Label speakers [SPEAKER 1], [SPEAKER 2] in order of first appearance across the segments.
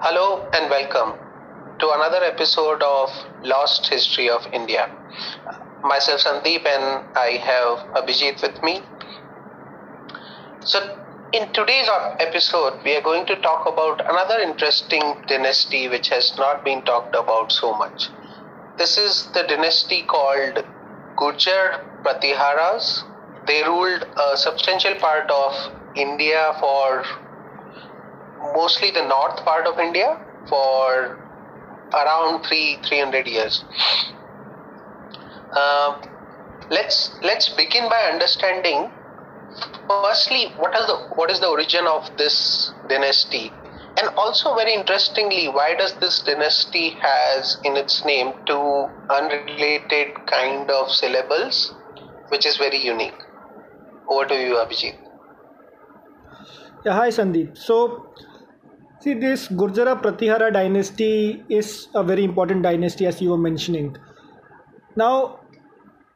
[SPEAKER 1] Hello and welcome to another episode of Lost History of India. Myself Sandeep and I have Abhijit with me. So, in today's episode, we are going to talk about another interesting dynasty which has not been talked about so much. This is the dynasty called Gurjar Pratiharas. They ruled a substantial part of India for mostly the north part of India for around three 300 years. Uh, let's let's begin by understanding firstly what is the what is the origin of this dynasty? And also very interestingly why does this dynasty has in its name two unrelated kind of syllables which is very unique? Over to you abhijit.
[SPEAKER 2] Yeah hi sandeep. So See, this Gurjara Pratihara dynasty is a very important dynasty, as you were mentioning. Now,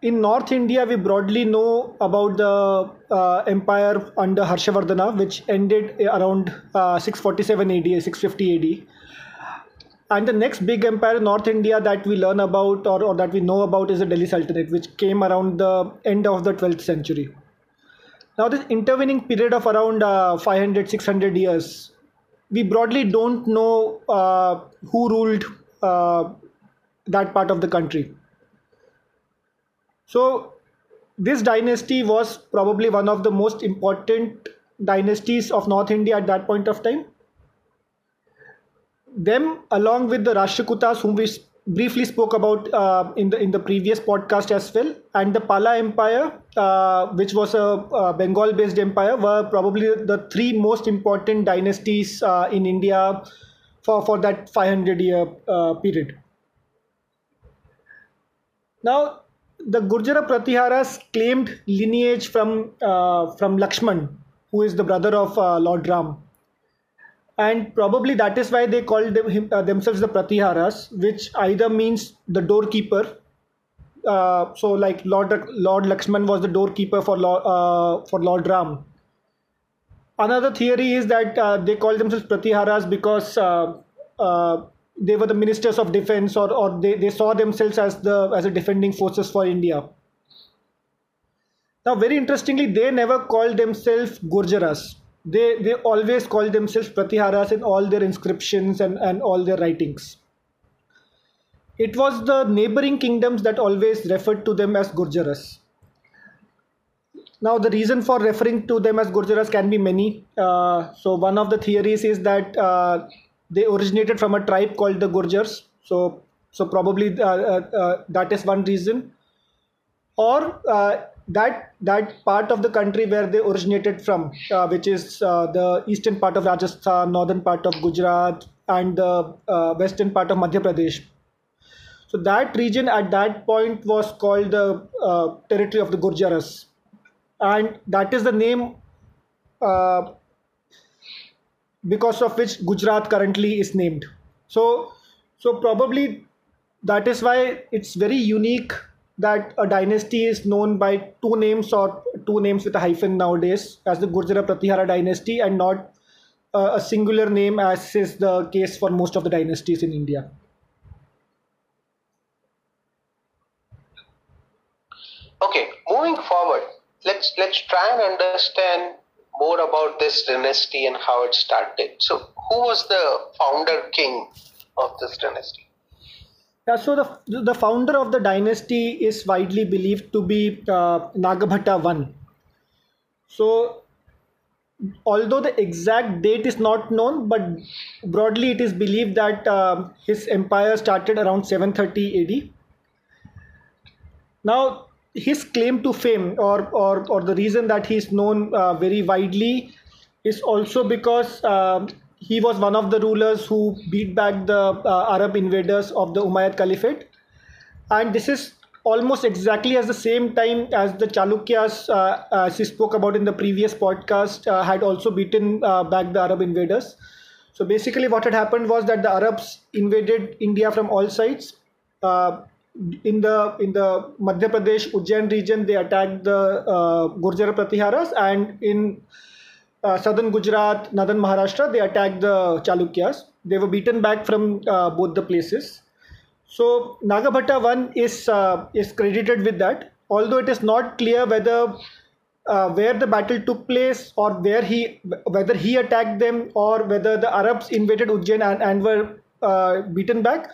[SPEAKER 2] in North India, we broadly know about the uh, empire under Harshavardhana, which ended around uh, 647 AD, 650 AD. And the next big empire in North India that we learn about or, or that we know about is the Delhi Sultanate, which came around the end of the 12th century. Now, this intervening period of around uh, 500, 600 years we broadly don't know uh, who ruled uh, that part of the country. So, this dynasty was probably one of the most important dynasties of North India at that point of time. Them, along with the Rashtrakutas, whom we briefly spoke about uh, in the in the previous podcast as well and the pala empire uh, which was a, a bengal based empire were probably the three most important dynasties uh, in india for for that 500 year uh, period now the gurjara pratiharas claimed lineage from uh, from lakshman who is the brother of uh, lord ram and probably that is why they called them, him, uh, themselves the Pratiharas, which either means the doorkeeper. Uh, so, like Lord Lord Lakshman was the doorkeeper for Lord, uh, for Lord Ram. Another theory is that uh, they call themselves Pratiharas because uh, uh, they were the ministers of defense, or, or they, they saw themselves as the as a defending forces for India. Now, very interestingly, they never called themselves Gurjaras they they always call themselves pratiharas in all their inscriptions and, and all their writings it was the neighboring kingdoms that always referred to them as gurjaras. Now the reason for referring to them as gurjaras can be many. Uh, so one of the theories is that uh, they originated from a tribe called the gurjars. So so probably uh, uh, uh that is one reason. Or uh, that that part of the country where they originated from, which is the eastern part of Rajasthan, northern part of Gujarat, and the western part of Madhya Pradesh. So that region at that point was called the uh, territory of the Gurjaras, and that is the name uh, because of which Gujarat currently is named. So so probably that is why it's very unique that a dynasty is known by two names or two names with a hyphen nowadays as the Gurjara Pratihara dynasty and not uh, a singular name as is the case for most of the dynasties in India.
[SPEAKER 1] Okay, moving forward, let's let's try and understand more about this dynasty and how it started. So, who was the founder king of this dynasty?
[SPEAKER 2] Yeah, so the, the founder of the dynasty is widely believed to be uh, Nagabhatta I. So, although the exact date is not known, but broadly it is believed that uh, his empire started around 730 AD. Now, his claim to fame, or or, or the reason that he is known uh, very widely, is also because um, he was one of the rulers who beat back the uh, Arab invaders of the Umayyad Caliphate. And this is almost exactly as the same time as the Chalukyas, uh, as he spoke about in the previous podcast, uh, had also beaten uh, back the Arab invaders. So basically, what had happened was that the Arabs invaded India from all sides. Uh, in the in the Madhya Pradesh Ujjain region, they attacked the uh, Gurjara Pratiharas, and in uh, southern Gujarat, northern Maharashtra, they attacked the Chalukyas. They were beaten back from uh, both the places. So Nagabhatta one is uh, is credited with that, although it is not clear whether uh, where the battle took place or where he whether he attacked them or whether the Arabs invaded Ujjain and, and were uh, beaten back.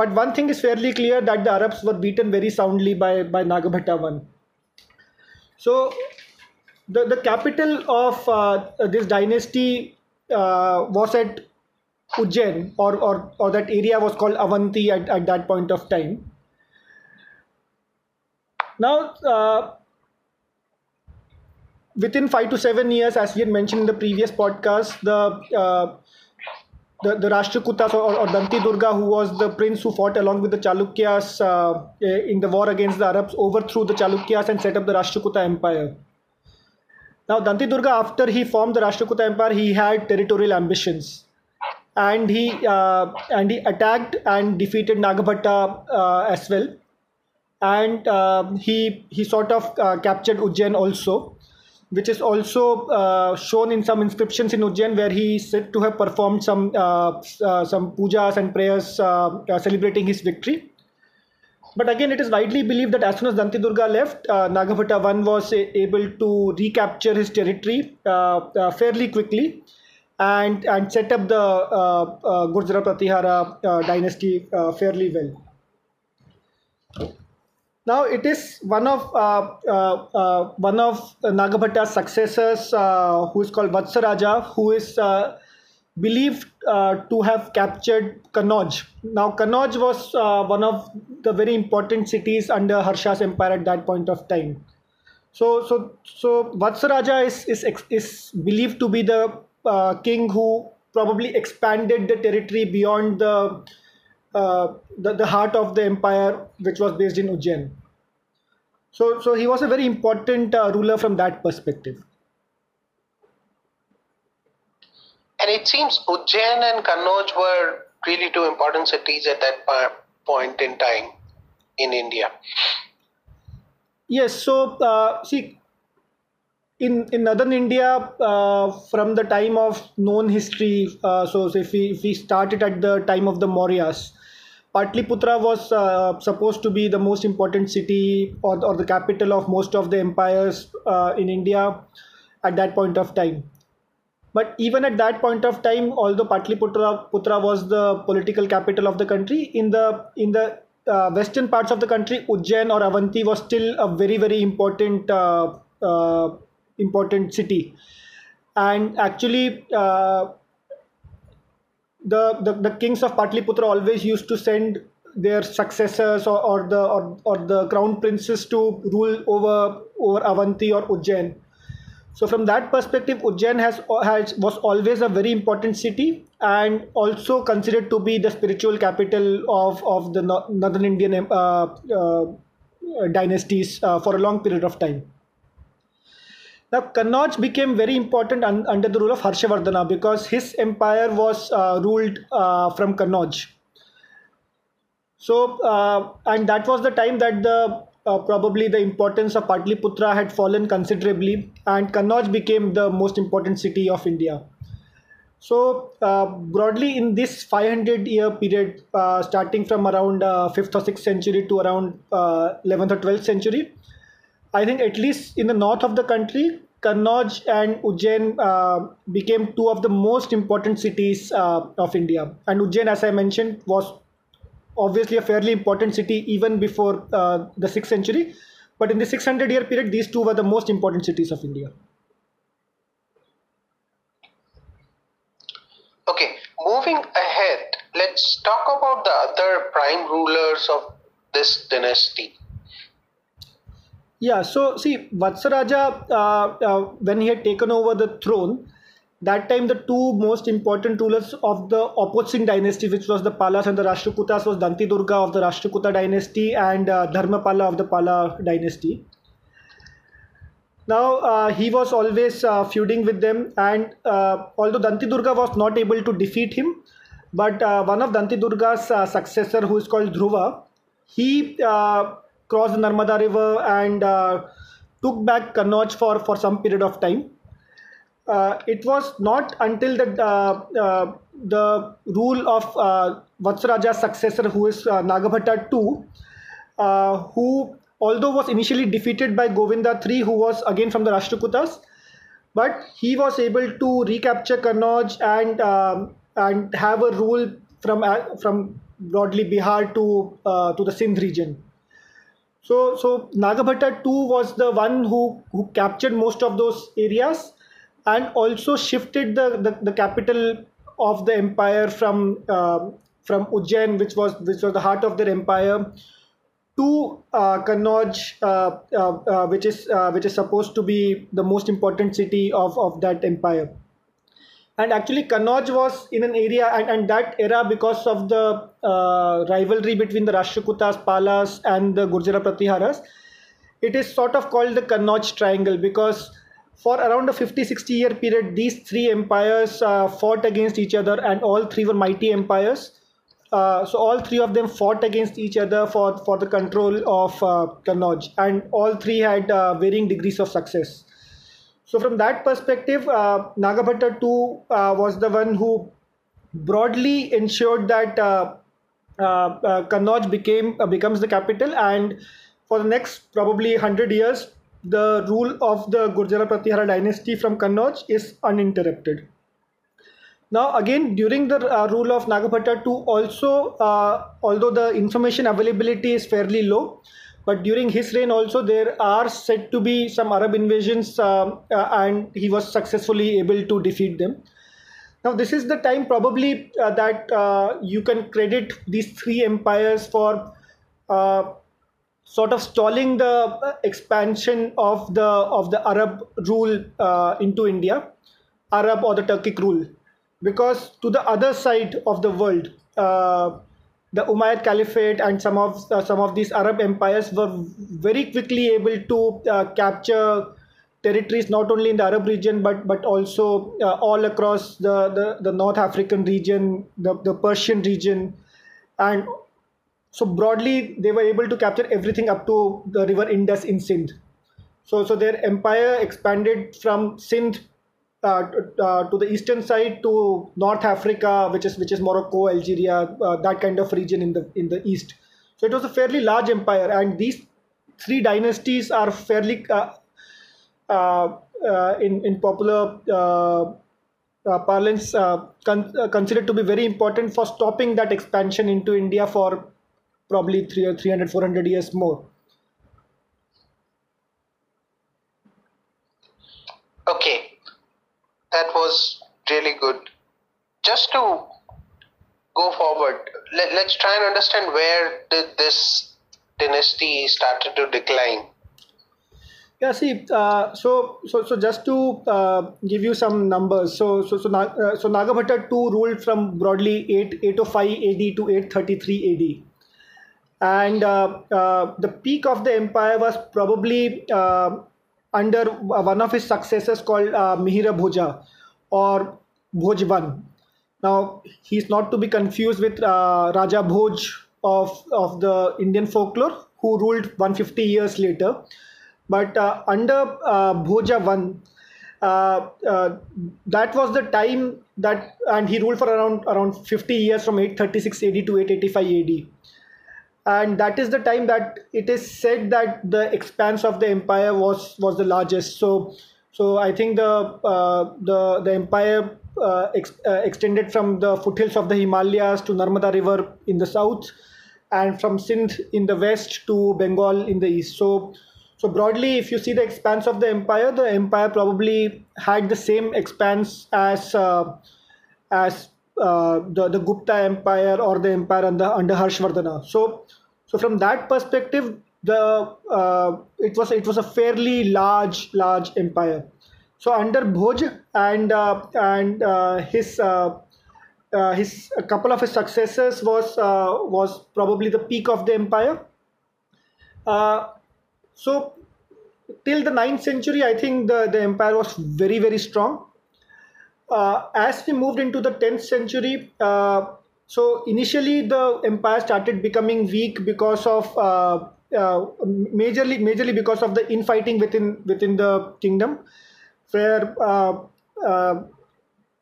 [SPEAKER 2] But one thing is fairly clear that the Arabs were beaten very soundly by by Nagabhatta one. So the, the capital of uh, this dynasty uh, was at Ujjain, or, or, or that area was called Avanti at, at that point of time. Now, uh, within five to seven years, as we had mentioned in the previous podcast, the uh, the, the Rashtrakutas or, or Danti Durga, who was the prince who fought along with the Chalukyas uh, in the war against the Arabs, overthrew the Chalukyas and set up the Rashtrakuta Empire. Now, Danti Durga, after he formed the Rashtrakuta Empire, he had territorial ambitions, and he uh, and he attacked and defeated Nagabhatta uh, as well, and uh, he he sort of uh, captured Ujjain also, which is also uh, shown in some inscriptions in Ujjain, where he is said to have performed some uh, some pujas and prayers celebrating his victory. But again, it is widely believed that as soon as Danti Durga left, uh, Nagabhatta I was able to recapture his territory uh, uh, fairly quickly and, and set up the uh, uh, Gurjara Pratihara uh, dynasty uh, fairly well. Now it is one of one of Nagabhatta's successors, who is called Vatsaraja, who is believed uh, to have captured Kannauj. Now, Kannauj was uh, one of the very important cities under Harsha's empire at that point of time. So, so, so Vatsaraja is is is believed to be the uh, king who probably expanded the territory beyond the, uh, the the heart of the empire, which was based in Ujjain. So, so he was a very important uh, ruler from that perspective.
[SPEAKER 1] And it seems Ujjain and Kannauj were really two important cities at that point in time in India.
[SPEAKER 2] Yes, so uh, see, in, in northern India, uh, from the time of known history, uh, so, so if, we, if we started at the time of the Mauryas, Patliputra was uh, supposed to be the most important city or, or the capital of most of the empires uh, in India at that point of time. But even at that point of time, although Patliputra Putra was the political capital of the country, in the in the uh, western parts of the country, Ujjain or Avanti was still a very very important uh, uh, important city, and actually. The, the, the kings of Patliputra always used to send their successors or, or the or, or the crown princes to rule over over Avanti or Ujjain so from that perspective, Ujjain has, has was always a very important city and also considered to be the spiritual capital of, of the northern Indian uh, uh, dynasties uh, for a long period of time. Now, Kannauj became very important un- under the rule of Harshavardhana because his empire was uh, ruled uh, from Kannauj. So, uh, and that was the time that the uh, probably the importance of Patliputra had fallen considerably, and Kannauj became the most important city of India. So, uh, broadly, in this 500 year period, uh, starting from around 5th uh, or 6th century to around 11th uh, or 12th century, I think at least in the north of the country, Kannauj and Ujjain uh, became two of the most important cities of India. And Ujjain, as I mentioned, was obviously a fairly important city even before uh, the 6th century. But in the 600 year period, these two were the most important cities of India.
[SPEAKER 1] Okay, moving ahead, let's talk about the other prime rulers of this dynasty.
[SPEAKER 2] Yeah, so see, Vatsaraja, uh, uh, when he had taken over the throne, that time the two most important rulers of the opposing dynasty which was the palas and the rashtrakutas was danti durga of the rashtrakuta dynasty and uh, dharmapala of the pala dynasty. Now uh, he was always uh, feuding with them and uh, although danti durga was not able to defeat him but uh, one of danti durga's successor who is called dhruva he crossed the narmada river and took back kannauj for for some period of time uh, it was not until the uh, uh, the rule of uh, Vatsaraja's successor, who is uh, Nagabhatta II, uh, who although was initially defeated by Govinda III, who was again from the Rashtrakutas, but he was able to recapture Kannauj and um, and have a rule from uh, from broadly Bihar to uh, to the Sindh region. So so Nagabhatta II was the one who who captured most of those areas and also shifted the, the, the capital of the empire from uh, from Ujjain, which was which was the heart of their empire, to uh, Kannauj, uh, uh, uh, which is uh, which is supposed to be the most important city of, of that empire. And actually, Kannauj was in an area, and, and that era, because of the rivalry between the Rashtrakutas, Palas, and the Gurjara Pratiharas, it is sort of called the Kannauj Triangle because for around a 50 60 year period these three empires uh, fought against each other and all three were mighty empires uh, so all three of them fought against each other for, for the control of uh, Kannauj and all three had uh, varying degrees of success. So from that perspective, uh, Nagabhatta II uh, was the one who broadly ensured that uh, uh, Kannauj became becomes the capital and for the next probably 100 years the rule of the Gurjara Pratihara dynasty from Kannauj is uninterrupted. Now again during the uh, rule of Nagabhatta II also uh, although the information availability is fairly low but during his reign also there are said to be some Arab invasions uh, uh and he was successfully able to defeat them. Now this is the time probably uh, that uh, you can credit these three empires for sort of stalling the uh, expansion of the of the Arab rule uh, into India, Arab or the Turkic rule, because to the other side of the world, uh, the Umayyad Caliphate and some of uh, some of these Arab empires were very quickly able to uh, capture territories not only in the Arab region but but also uh, all across the, the the North African region, the the Persian region, and so broadly they were able to capture everything up to the river indus in sindh. So so their empire expanded from sindh uh, uh, to the eastern side to north africa which is which is morocco algeria uh, that kind of region in the in the east. So it was a fairly large empire and these three dynasties are fairly uh, uh, in in popular parlance con- considered to be very important for stopping that expansion into india for probably 300 400 years more
[SPEAKER 1] okay that was really good. Just to go forward let, let's try and understand where did this dynasty started to decline.
[SPEAKER 2] Yeah, see, uh, so so so just to uh, give you some numbers, so so so, uh, so Nagabhatta II ruled from broadly 8 805 AD to 833 AD and uh, uh, the peak of the empire was probably uh, under one of his successors called uh, Mihira Bhoja or Bhoja one. Now he's not to be confused with uh, Raja Bhoj of of the Indian folklore, who ruled 150 years later. But uh, under uh, Bhoja one, that was the time that, and he ruled for around around 50 years from 836 AD to 885 AD and that is the time that it is said that the expanse of the empire was was the largest. So so i think the uh, the the empire uh, ex, uh, extended from the foothills of the himalayas to narmada river in the south and from sindh in the west to bengal in the east. So so broadly if you see the expanse of the empire the empire probably had the same expanse as uh, as uh, the the Gupta Empire or the empire under under Harshvardhana. So so from that perspective, the uh, it was it was a fairly large large empire. So under Bhoj and uh, and uh, his uh, his a couple of his successors was was probably the peak of the empire. so till the 9th century, I think the, the empire was very, very strong uh, as we moved into the 10th century, uh, so initially the empire started becoming weak because of uh, uh majorly majorly because of the infighting within within the kingdom, where uh, uh,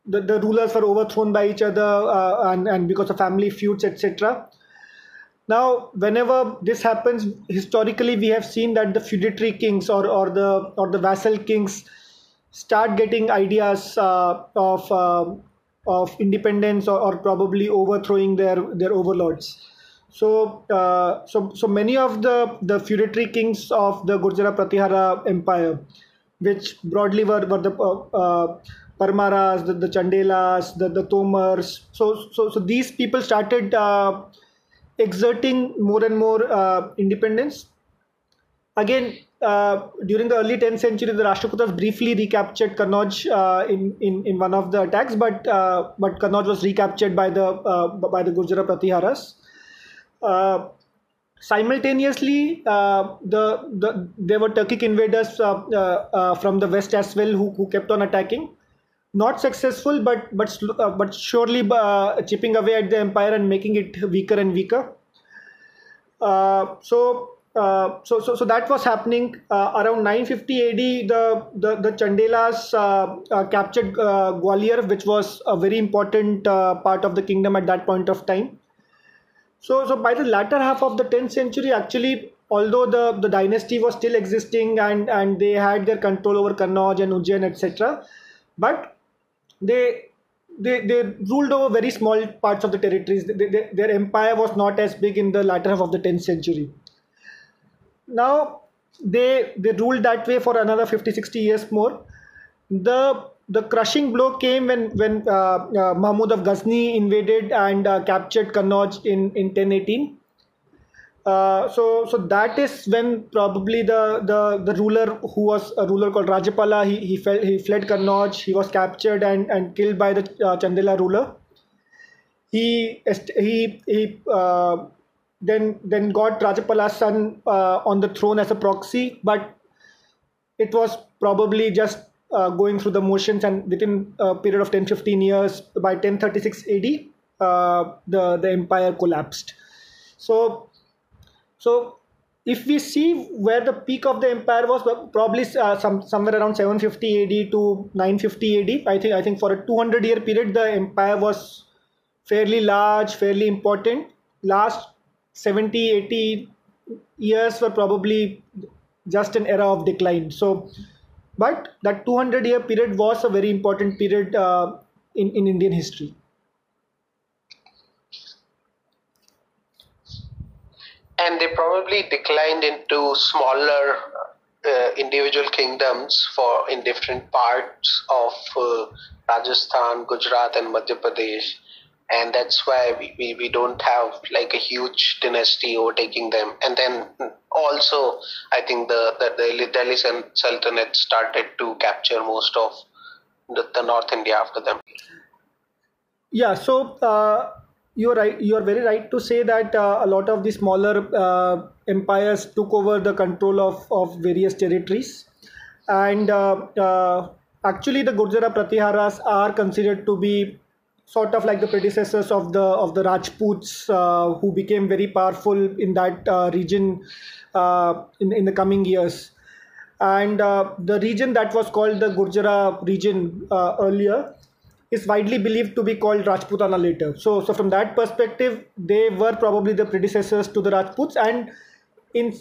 [SPEAKER 2] the, the rulers were overthrown by each other and, and because of family feuds, etc. Now, whenever this happens, historically we have seen that the feudatory kings or, or the or the vassal kings start getting ideas uh, of uh, of independence or, or, probably overthrowing their their overlords. So, uh, so so many of the the feudatory kings of the Gurjara Pratihara Empire, which broadly were were the uh, uh, Parmaras, the, the Chandelas, the, the Tomars. So, so, so these people started uh, exerting more and more independence. Again, uh, during the early 10th century, the Rashtrakutas briefly recaptured Kannauj uh, in, in, in one of the attacks, but uh, but Kannauj was recaptured by the uh, by the Gurjara Pratiharas. simultaneously, the, the there were Turkic invaders from the west as well who, who kept on attacking not successful but but uh, but surely uh, chipping away at the empire and making it weaker and weaker uh, so uh, so, so, so that was happening uh, around 950 AD. The the, the Chandelas uh, captured Gwalior, which was a very important part of the kingdom at that point of time. So, so by the latter half of the 10th century, actually, although the, the dynasty was still existing and, and they had their control over Kannauj and Ujjain, etc., but they they, they ruled over very small parts of the territories. They, they, their empire was not as big in the latter half of the 10th century. Now, they, they ruled that way for another 50, 60 years more. The, the crushing blow came when, when uh, uh, Mahmud of Ghazni invaded and uh, captured Kannauj in, in 1018. Uh, so so that is when probably the, the, the ruler who was a ruler called Rajapala he he, fell, he fled Kannauj he was captured and, and killed by the uh, Chandela ruler he he he uh, then then got Rajapala's son uh, on the throne as a proxy but it was probably just uh, going through the motions and within a period of 10 15 years by 1036 AD the the empire collapsed so so if we see where the peak of the empire was, probably uh, some somewhere around 750 AD to 950 AD. I think I think for a 200 year period, the empire was fairly large, fairly important. Last 70, 80 years were probably just an era of decline. So, but that 200 year period was a very important period uh, in in Indian history.
[SPEAKER 1] and they probably declined into smaller uh, individual kingdoms for in different parts of uh, Rajasthan, Gujarat, and Madhya Pradesh, and that's why we, we, we don't have like a huge dynasty overtaking them. And then also, I think the the Delhi, Delhi Sultanate started to capture most of the, the North India after them.
[SPEAKER 2] Yeah. So. Uh you're right you're very right to say that uh, a lot of the smaller uh, empires took over the control of, of various territories and uh, uh actually the gurjara pratiharas are considered to be sort of like the predecessors of the of the rajputs uh, who became very powerful in that uh, region in, in the coming years. And the region that was called the gurjara region earlier is widely believed to be called Rajputana later. So, so from that perspective, they were probably the predecessors to the Rajputs, and in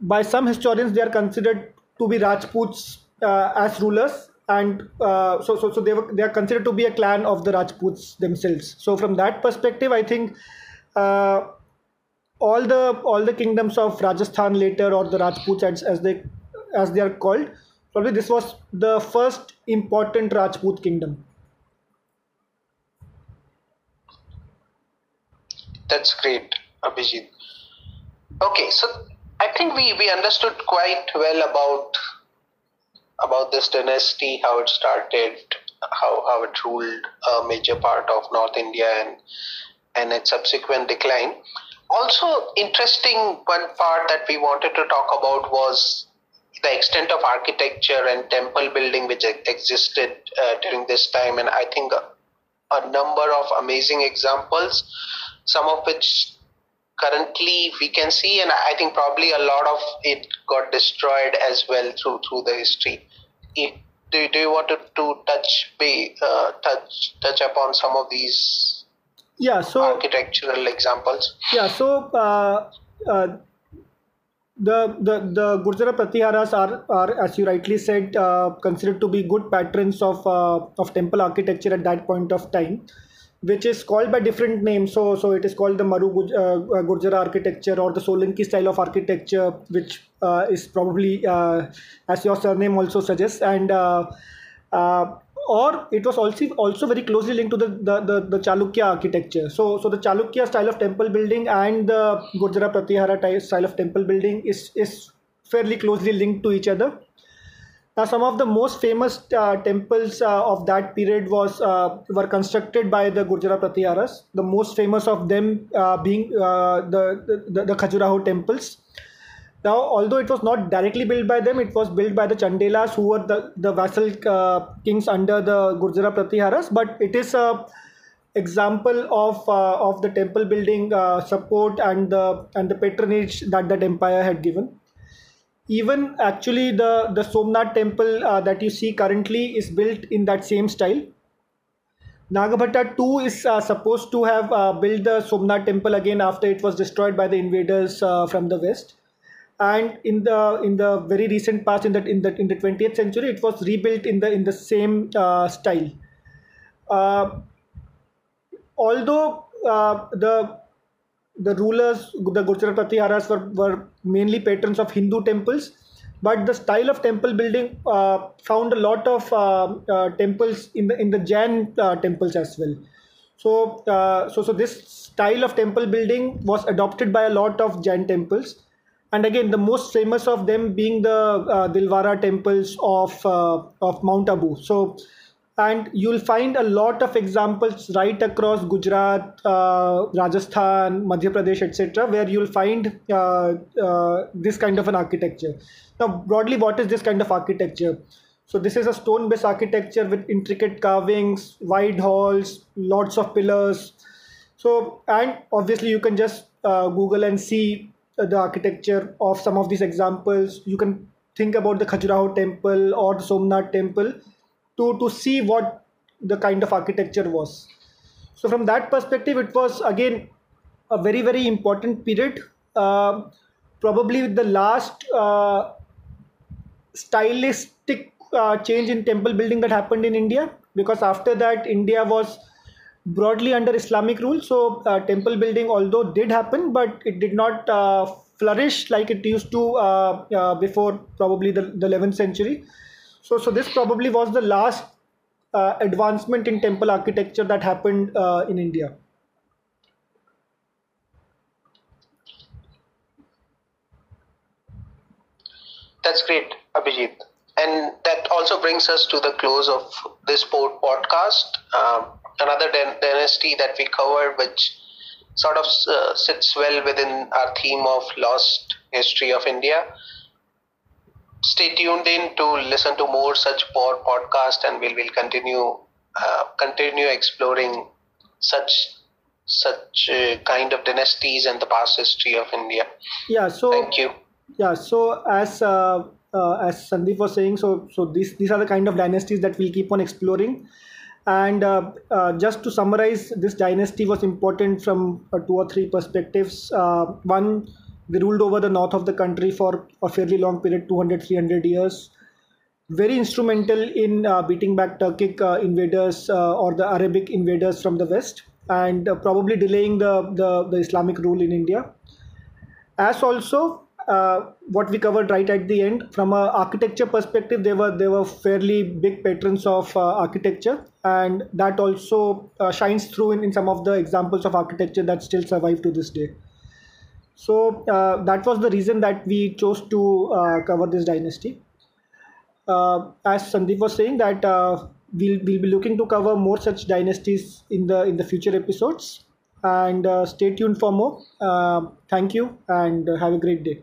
[SPEAKER 2] by some historians, they are considered to be Rajputs uh, as rulers, and uh, so so so they were they are considered to be a clan of the Rajputs themselves. So from that perspective, I think. Uh, all the all the kingdoms of Rajasthan later or the Rajputs as, as they as they are called probably this was the first important Rajput kingdom
[SPEAKER 1] That's great, Abhijit. Okay, so I think we, we understood quite well about about this dynasty, how it started, how, how it ruled a major part of North India and and its subsequent decline. Also, interesting one part that we wanted to talk about was the extent of architecture and temple building which existed uh, during this time, and I think a, a number of amazing examples some of which currently we can see and i think probably a lot of it got destroyed as well through through the history. If, do, do you want to, to touch be uh, touch touch upon some of these
[SPEAKER 2] yeah so
[SPEAKER 1] architectural examples?
[SPEAKER 2] Yeah so uh, uh, the the the Gurjara Pratiharas are are as you rightly said uh, considered to be good patrons of uh, of temple architecture at that point of time which is called by different names. So, so it is called the Maru Guj- uh, uh architecture or the Solanki style of architecture, which uh, is probably, uh, as your surname also suggests, and uh, or it was also also very closely linked to the, the, the, the, Chalukya architecture. So, so the Chalukya style of temple building and the Gurjara Pratihara style of temple building is is fairly closely linked to each other. Now, some of the most famous uh, temples uh, of that period was uh, were constructed by the Gurjara Pratiharas. The most famous of them uh, being uh, the, the the Khajuraho temples. Now, although it was not directly built by them, it was built by the Chandelas, who were the the vassal uh, kings under the Gurjara Pratiharas. But it is a example of of the temple building support and the and the patronage that that empire had given even actually the the somnath temple uh, that you see currently is built in that same style. Nagabhatta 2 is uh, supposed to have uh, built the somnath temple again after it was destroyed by the invaders uh, from the west. And in the in the very recent past in the in the in the 20th century it was rebuilt in the in the same uh, style. Uh, although the the rulers, the Gurjara Pratiharas were, were mainly patrons of Hindu temples, but the style of temple building uh, found a lot of uh, uh, temples in the in the Jain uh, temples as well. So, uh, so so this style of temple building was adopted by a lot of Jain temples, and again the most famous of them being the uh, Dilwara temples of of Mount Abu. So and you'll find a lot of examples right across Gujarat, uh, Rajasthan, Madhya Pradesh, etc., where you'll find uh, uh, this kind of an architecture. Now, broadly, what is this kind of architecture? So, this is a stone based architecture with intricate carvings, wide halls, lots of pillars. So, and obviously, you can just uh, Google and see the architecture of some of these examples. You can think about the Khajuraho temple or the Somnath temple to to see what the kind of architecture was. So from that perspective it was again a very very important period. Uh, probably the last uh, stylistic uh, change in temple building that happened in india because after that india was broadly under islamic rule. So uh, temple building although did happen but it did not uh, flourish like it used to uh, before probably the, the 11th century so, so this probably was the last uh, advancement in temple architecture that happened uh, in India.
[SPEAKER 1] That's great, Abhijit. And that also brings us to the close of this podcast. Um, another dynasty that we covered, which sort of uh, sits well within our theme of lost history of India stay tuned in to listen to more such pod- podcast and we'll, we'll continue uh, continue exploring such such uh, kind of dynasties and the past history of India.
[SPEAKER 2] Yeah. So
[SPEAKER 1] thank you.
[SPEAKER 2] Yeah. So as uh, uh, as Sandeep was saying, so so these these are the kind of dynasties that we'll keep on exploring. And uh, uh, just to summarize, this dynasty was important from uh, two or three perspectives. Uh, one, they ruled over the north of the country for a fairly long period 200 300 years. Very instrumental in uh, beating back turkic uh, invaders uh, or the arabic invaders from the west and uh, probably delaying the, the, the islamic rule in india. As also uh, what we covered right at the end from a architecture perspective they were they were fairly big patrons of uh, architecture and that also shines through in, in some of the examples of architecture that still survive to this day so uh, that was the reason that we chose to uh, cover this dynasty. Uh, as Sandeep was saying, that uh, we'll, we'll be looking to cover more such dynasties in the in the future episodes. And uh, stay tuned for more. Uh, thank you and have a great day.